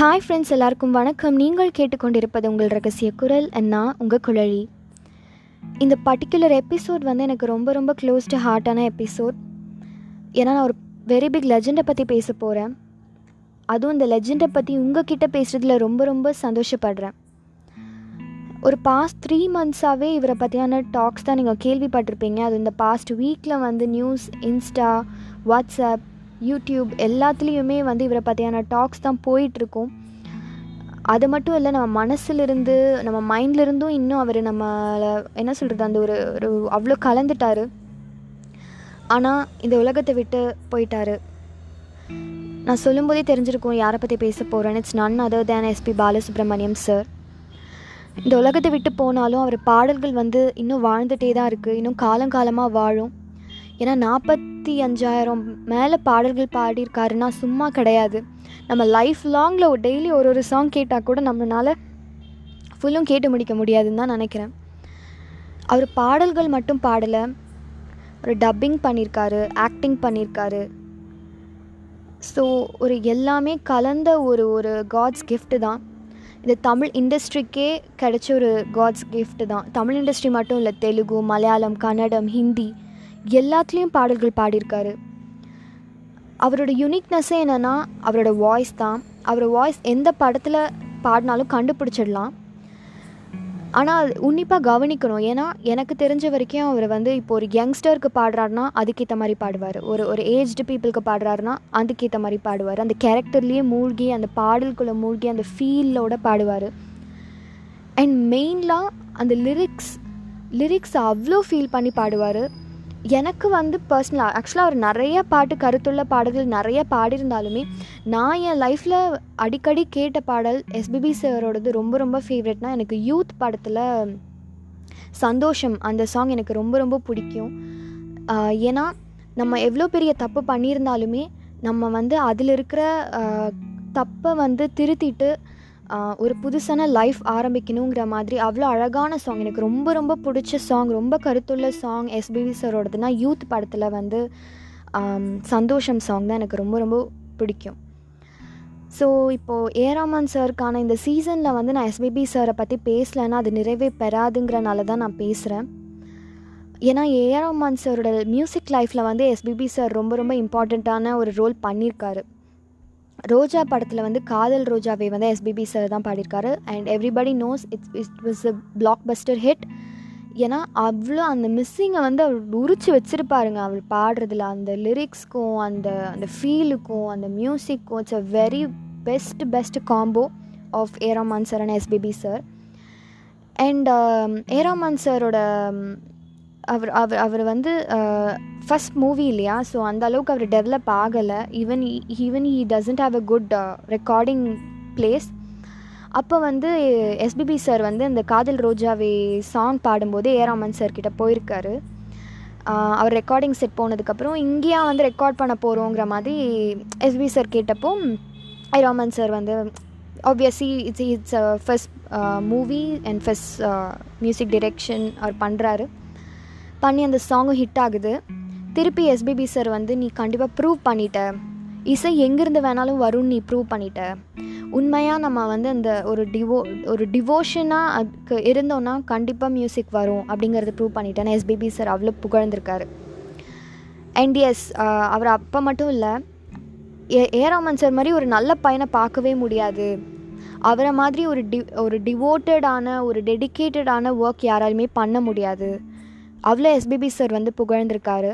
Hi friends எல்லாருக்கும் வணக்கம். நீங்கள் கேட்டுக்கொண்டிருப்பது உங்கள் ரகசிய குரல் அண்ணா உங்கள் குழலி. இந்த பர்டிகுலர் எபிசோட் வந்து எனக்கு ரொம்ப ரொம்ப க்ளோஸ்டு ஹார்ட்டான எபிசோட் ஏன்னா நான் ஒரு வெரி பிக் லெஜெண்டை பற்றி பேச போகிறேன் அதுவும் இந்த லெஜெண்டை பற்றி உங்ககிட்ட பேசுகிறதுல ரொம்ப ரொம்ப சந்தோஷப்படுறேன். ஒரு பாஸ்ட் த்ரீ மந்த்ஸாகவே இவரை பற்றியான டாக்ஸ் தான் நீங்கள் கேள்விப்பட்டிருப்பீங்க. அது இந்த பாஸ்ட் வீக்கில் வந்து நியூஸ் இன்ஸ்டா வாட்ஸ்அப் யூடியூப் எல்லாத்துலேயுமே வந்து இவரை பற்றியான டாக்ஸ் தான் போயிட்டுருக்கும். அது மட்டும் இல்லை நம்ம மனசுலேருந்து நம்ம மைண்ட்லேருந்தும் இன்னும் அவர் நம்மளை என்ன சொல்கிறது அந்த ஒரு ஒரு அவ்வளோ கலந்துட்டார். ஆனால் இந்த உலகத்தை விட்டு போயிட்டார். நான் சொல்லும்போதே தெரிஞ்சிருக்கும் யாரை பற்றி பேச போகிறேன்னு it's none other than SP Balasubrahmanyam sir இந்த உலகத்தை விட்டு போனாலும் அவர் பாடல்கள் வந்து இன்னும் வாழ்ந்துகிட்டே தான் இருக்குது இன்னும் காலங்காலமாக வாழும். ஏன்னா நாற்பத்தி அஞ்சாயிரம் மேலே பாடல்கள் பாடியிருக்காருன்னா சும்மா கிடையாது. நம்ம லைஃப் லாங்கில் ஒரு டெய்லி ஒரு ஒரு சாங் கேட்டால் கூட நம்மளால் ஃபுல்லும் கேட்டு முடிக்க முடியாதுன்னு தான் நினைக்கிறேன். அவர் பாடல்கள் மட்டும் பாடலை. ஒரு டப்பிங் பண்ணியிருக்காரு ஆக்டிங் பண்ணியிருக்காரு. ஸோ ஒரு எல்லாமே கலந்த ஒரு ஒரு காட்ஸ் கிஃப்ட்டு தான். இந்த தமிழ் இண்டஸ்ட்ரிக்கே கிடைச்ச ஒரு காட்ஸ் கிஃப்ட்டு தான். தமிழ் இண்டஸ்ட்ரி மட்டும் இல்லை தெலுங்கு மலையாளம் கன்னடம் ஹிந்தி எல்லாத்துலேயும் பாடல்கள் பாடியிருக்காரு. அவரோட யுனிக்னஸ்ஸே என்னென்னா அவரோட வாய்ஸ் தான். அவரோட வாய்ஸ் எந்த படத்தில் பாடினாலும் கண்டுபிடிச்சிடலாம். ஆனால் உன்னிப்பாக கவனிக்கணும். ஏன்னா எனக்கு தெரிஞ்ச வரைக்கும் அவர் வந்து இப்போ ஒரு யங்ஸ்டருக்கு பாடுறாருனா அதுக்கேற்ற மாதிரி பாடுவார். ஒரு ஒரு ஏஜ்டு பீப்புளுக்கு பாடுறாருனா அதுக்கேற்ற மாதிரி பாடுவார். அந்த கேரக்டர்லேயே மூழ்கி அந்த பாடலுக்குள்ளே மூழ்கி அந்த ஃபீலோட பாடுவார். அண்ட் மெயின்லாம் அந்த லிரிக்ஸ் லிரிக்ஸ் அவ்வளோ ஃபீல் பண்ணி பாடுவார். எனக்கு வந்து பர்சனலாக ஆக்சுவலாக அவர் நிறைய பாட்டு கருத்துள்ள பாடல்கள் நிறைய பாடியிருந்தாலுமே நான் என் லைஃப்பில் அடிக்கடி கேட்ட பாடல் எஸ்பிபி சாரோடது ரொம்ப ரொம்ப ஃபேவரெட்னா எனக்கு யூத் படத்தில் சந்தோஷம். அந்த சாங் எனக்கு ரொம்ப ரொம்ப பிடிக்கும். ஏன்னா நம்ம எவ்வளோ பெரிய தப்பு பண்ணியிருந்தாலுமே நம்ம வந்து அதில் இருக்கிற தப்பை வந்து திருத்திட்டு ஒரு புதுசான லைஃப் ஆரம்பிக்கணுங்கிற மாதிரி அவ்வளோ அழகான சாங் எனக்கு ரொம்ப ரொம்ப பிடிச்ச சாங் ரொம்ப கருத்துள்ள சாங் எஸ்பிபி சாரோடதுனா யூத் படத்தில் வந்து சந்தோஷம் சாங் தான் எனக்கு ரொம்ப ரொம்ப பிடிக்கும். ஸோ இப்போது ஏராமான் சாருக்கான இந்த சீசனில் வந்து நான் எஸ்பிபி சாரை பற்றி பேசலைன்னா அது நிறைவே பெறாதுங்கிறனால தான் நான் பேசுகிறேன் ஏன்னா ஏஆர்மான் சாரோட மியூசிக் லைஃப்பில் வந்து எஸ்பிபி சார் ரொம்ப ரொம்ப இம்பார்ட்டண்ட்டான ஒரு ரோல் பண்ணியிருக்காரு ரோஜா படத்தில் வந்து காதல் ரோஜாவை வந்து எஸ்பிபி சார் தான் பாடியிருக்காரு. And everybody knows it's it was a blockbuster hit ஏன்னா அவ்வளோ அந்த மிஸ்ஸிங்கை வந்து அவர் உரிச்சு வச்சுருப்பாருங்க. அவர் பாடுறதுல அந்த லிரிக்ஸ்க்கும் அந்த அந்த ஃபீலுக்கும் அந்த மியூசிக்கும் it's a very best best combo of Rahman sir and SPB sir and Rahman சாரோட அவர் அவர் அவர் வந்து ஃபஸ்ட் மூவி இல்லையா? ஸோ அந்த அளவுக்கு அவர் டெவலப் ஆகலை. Even even he doesn't have a good recording place அப்போ வந்து எஸ்பிபி சார் வந்து இந்த காதல் ரோஜாவே சாங் பாடும்போது ஏராமன் சார் கிட்ட போயிருக்காரு. அவர் ரெக்கார்டிங் செட் போனதுக்கப்புறம் இங்கேயா வந்து ரெக்கார்ட் பண்ண போகிறோங்கிற மாதிரி எஸ்பி சார் கேட்டப்போ ஏராமன் சார் வந்து obviously it's it's first movie and first music direction அவர் பண்ணுறாரு பண்ணி அந்த சாங்கும் ஹிட் ஆகுது. திருப்பி எஸ்பிபி சார் வந்து நீ கண்டிப்பாக ப்ரூவ் பண்ணிட்ட. இசை எங்கேருந்து வேணாலும் வரும்னு நீ ப்ரூவ் பண்ணிட்ட. உண்மையாக நம்ம வந்து அந்த ஒரு டிவோ ஒரு டிவோஷனாக அதுக்கு இருந்தோன்னா கண்டிப்பாக மியூசிக் வரும் அப்படிங்கிறத ப்ரூவ் பண்ணிட்டேன்னு எஸ்பிபி சார் அவ்வளோ புகழ்ந்திருக்காரு. அண்ட் எஸ் அவர் அப்போ மட்டும் இல்லை ஏ ஏராமன் சார் மாதிரி ஒரு நல்ல பையனை பார்க்கவே முடியாது. அவரை மாதிரி ஒரு டி ஒரு டிவோட்டடான ஒரு டெடிக்கேட்டடான ஒர்க் யாராலுமே பண்ண முடியாது. அவ்வளோ எஸ்பிபி சார் வந்து புகழ்ந்திருக்காரு.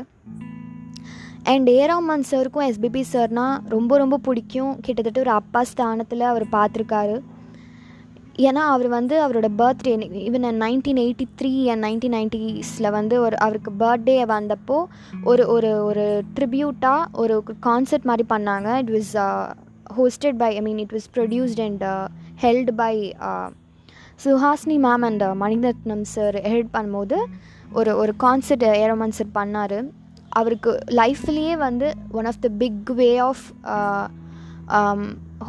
அண்ட் ஏராமன் சாருக்கும் எஸ்பிபி சார்னால் ரொம்ப ரொம்ப பிடிக்கும். கிட்டத்தட்ட ஒரு அப்பா ஸ்தானத்தில் அவர் பார்த்துருக்காரு ஏன்னா அவர் வந்து அவரோட birthday even nineteen eighty three and nineteen நைன்டிஸில் வந்து ஒரு அவருக்கு பர்த்டே வந்தப்போ ஒரு ஒரு ஒரு ட்ரிபியூட்டாக ஒரு கான்சர்ட் மாதிரி பண்ணாங்க. It was hosted by I mean it was produced and held by Suhasini ma'am and Mani Ratnam sir help பண்ணும்போது ஒரு ஒரு கான்சர்ட் ஏரோமன் சார் பண்ணார். அவருக்கு லைஃப்லேயே வந்து one of the big way of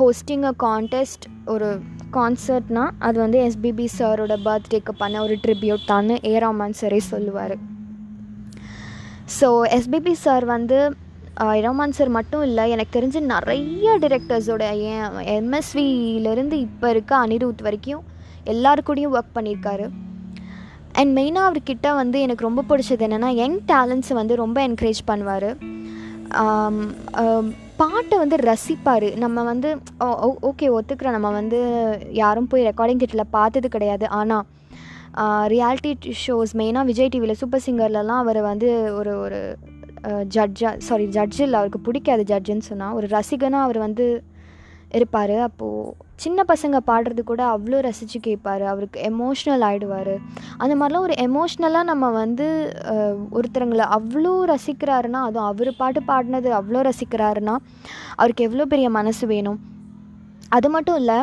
hosting a contest ஒரு கான்சர்ட்னால் அது வந்து எஸ்பிபி சாரோட பர்த்டேக்கு பண்ண ஒரு ட்ரிபியூட் தான் ஏராமன் சாரே சொல்லுவார். ஸோ எஸ்பிபி சார் வந்து uh, ரஹ்மான் சார் மட்டும் இல்லை எனக்கு தெரிஞ்சு நிறைய டிரெக்டர்ஸோட ஏன் எம்எஸ்வியிலேருந்து இப்போ இருக்க அனிருத் வரைக்கும் எல்லாரு கூடயும் ஒர்க் பண்ணியிருக்காரு அண்ட் மெயினாக அவர்கிட்ட வந்து எனக்கு ரொம்ப பிடிச்சது என்னென்னா யங் டேலண்ட்ஸை வந்து ரொம்ப என்கரேஜ் பண்ணுவார். பாட்டை வந்து ரசிப்பார். நம்ம வந்து ஓகே ஒத்துக்கிறோம். நம்ம வந்து யாரும் போய் ரெக்கார்டிங் கிட்டில் பார்த்தது கிடையாது. ஆனால் ரியாலிட்டி ஷோஸ் மெயினாக விஜய் டிவியில் சூப்பர் சிங்கர்லலாம் அவர் வந்து ஒரு ஒரு ஜட்ஜாக சாரி ஜட்ஜ் இல்லை அவருக்கு பிடிக்காது ஜட்ஜுன்னு சொன்னால் ஒரு ரசிகனாக அவர் வந்து இருப்பார். அப்போது சின்ன பசங்க பாடுறது கூட அவ்வளோ ரசித்து கேட்பார் அவருக்கு எமோஷ்னல் ஆகிடுவார் அந்த மாதிரிலாம் ஒரு எமோஷ்னலாக நம்ம வந்து ஒருத்தருங்களை அவ்வளோ ரசிக்கிறாருன்னா அதுவும் அவர் பாட்டு பாடினது அவ்வளோ ரசிக்கிறாருன்னா அவருக்கு எவ்வளோ பெரிய மனசு வேணும். அது மட்டும் இல்லை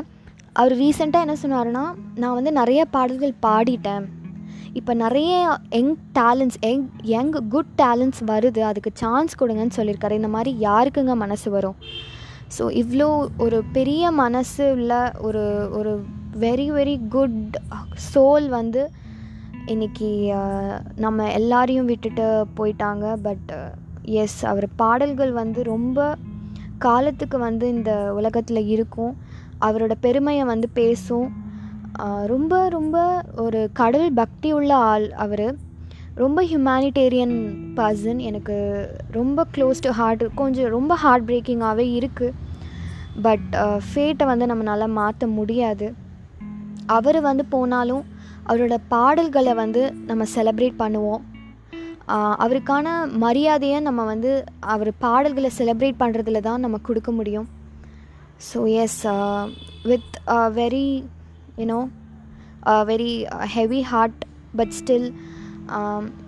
அவர் ரீசெண்டாக என்ன சொன்னாருன்னா நான் வந்து நிறைய பாடல்கள் பாடிட்டேன். இப்போ நிறைய young talents young young good talents வருது. அதுக்கு சான்ஸ் கொடுங்கன்னு சொல்லியிருக்காரு. இந்த மாதிரி யாருக்குங்க மனசு வரும்? ஸோ இவ்வளோ ஒரு பெரிய மனசு உள்ள ஒரு ஒரு வெரி வெரி குட் சோல் வந்து இன்றைக்கி நம்ம எல்லாரையும் விட்டுட்டு போயிட்டாங்க. பட் எஸ் அவர் பாடல்கள் வந்து ரொம்ப காலத்துக்கு வந்து இந்த உலகத்தில் இருக்கும். அவரோட பெருமையை வந்து பேசும். ரொம்ப ரொம்ப ஒரு கடல் பக்தி உள்ள ஆள் அவர். ரொம்ப ஹியூமனிடேரியன் பர்சன் எனக்கு ரொம்ப க்ளோஸ் டு ஹார்ட் கொஞ்சம் ரொம்ப ஹார்ட் பிரேக்கிங்காகவே இருக்குது பட் ஃபேட்டை வந்து நம்மளால் மாற்ற முடியாது. அவர் வந்து போனாலும் அவரோட பாடல்களை வந்து நம்ம செலப்ரேட் பண்ணுவோம். அவருக்கான மரியாதையை நம்ம வந்து அவர் பாடல்களை செலப்ரேட் பண்ணுறதுல தான் நம்ம கொடுக்க முடியும். So yes with very you know very heavy heart but still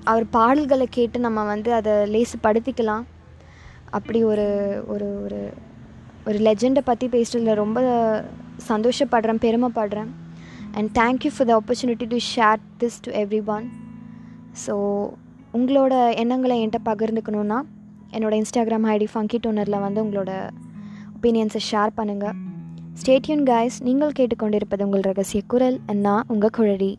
அவர் பாடல்களை கேட்டு நம்ம வந்து அதை லேசுப்படுத்திக்கலாம் அப்படி ஒரு ஒரு ஒரு ஒரு லெஜெண்டை பற்றி பேசுகிறதுல ரொம்ப சந்தோஷப்படுறேன் பெருமைப்படுறேன். And thank you for the opportunity to share this to everyone so உங்களோட எண்ணங்களை என்கிட்ட பகிர்ந்துக்கணுன்னா என்னோடய இன்ஸ்டாகிராம் ஐடி ஃபங்கி டோனரில் வந்து உங்களோட ஒப்பீனியன்ஸை ஷேர் பண்ணுங்கள் ஸ்டேட்யூன் கைஸ் நீங்கள் கேட்டுக்கொண்டிருப்பது உங்கள் ரகசிய குரல் நான் உங்கள் குழலி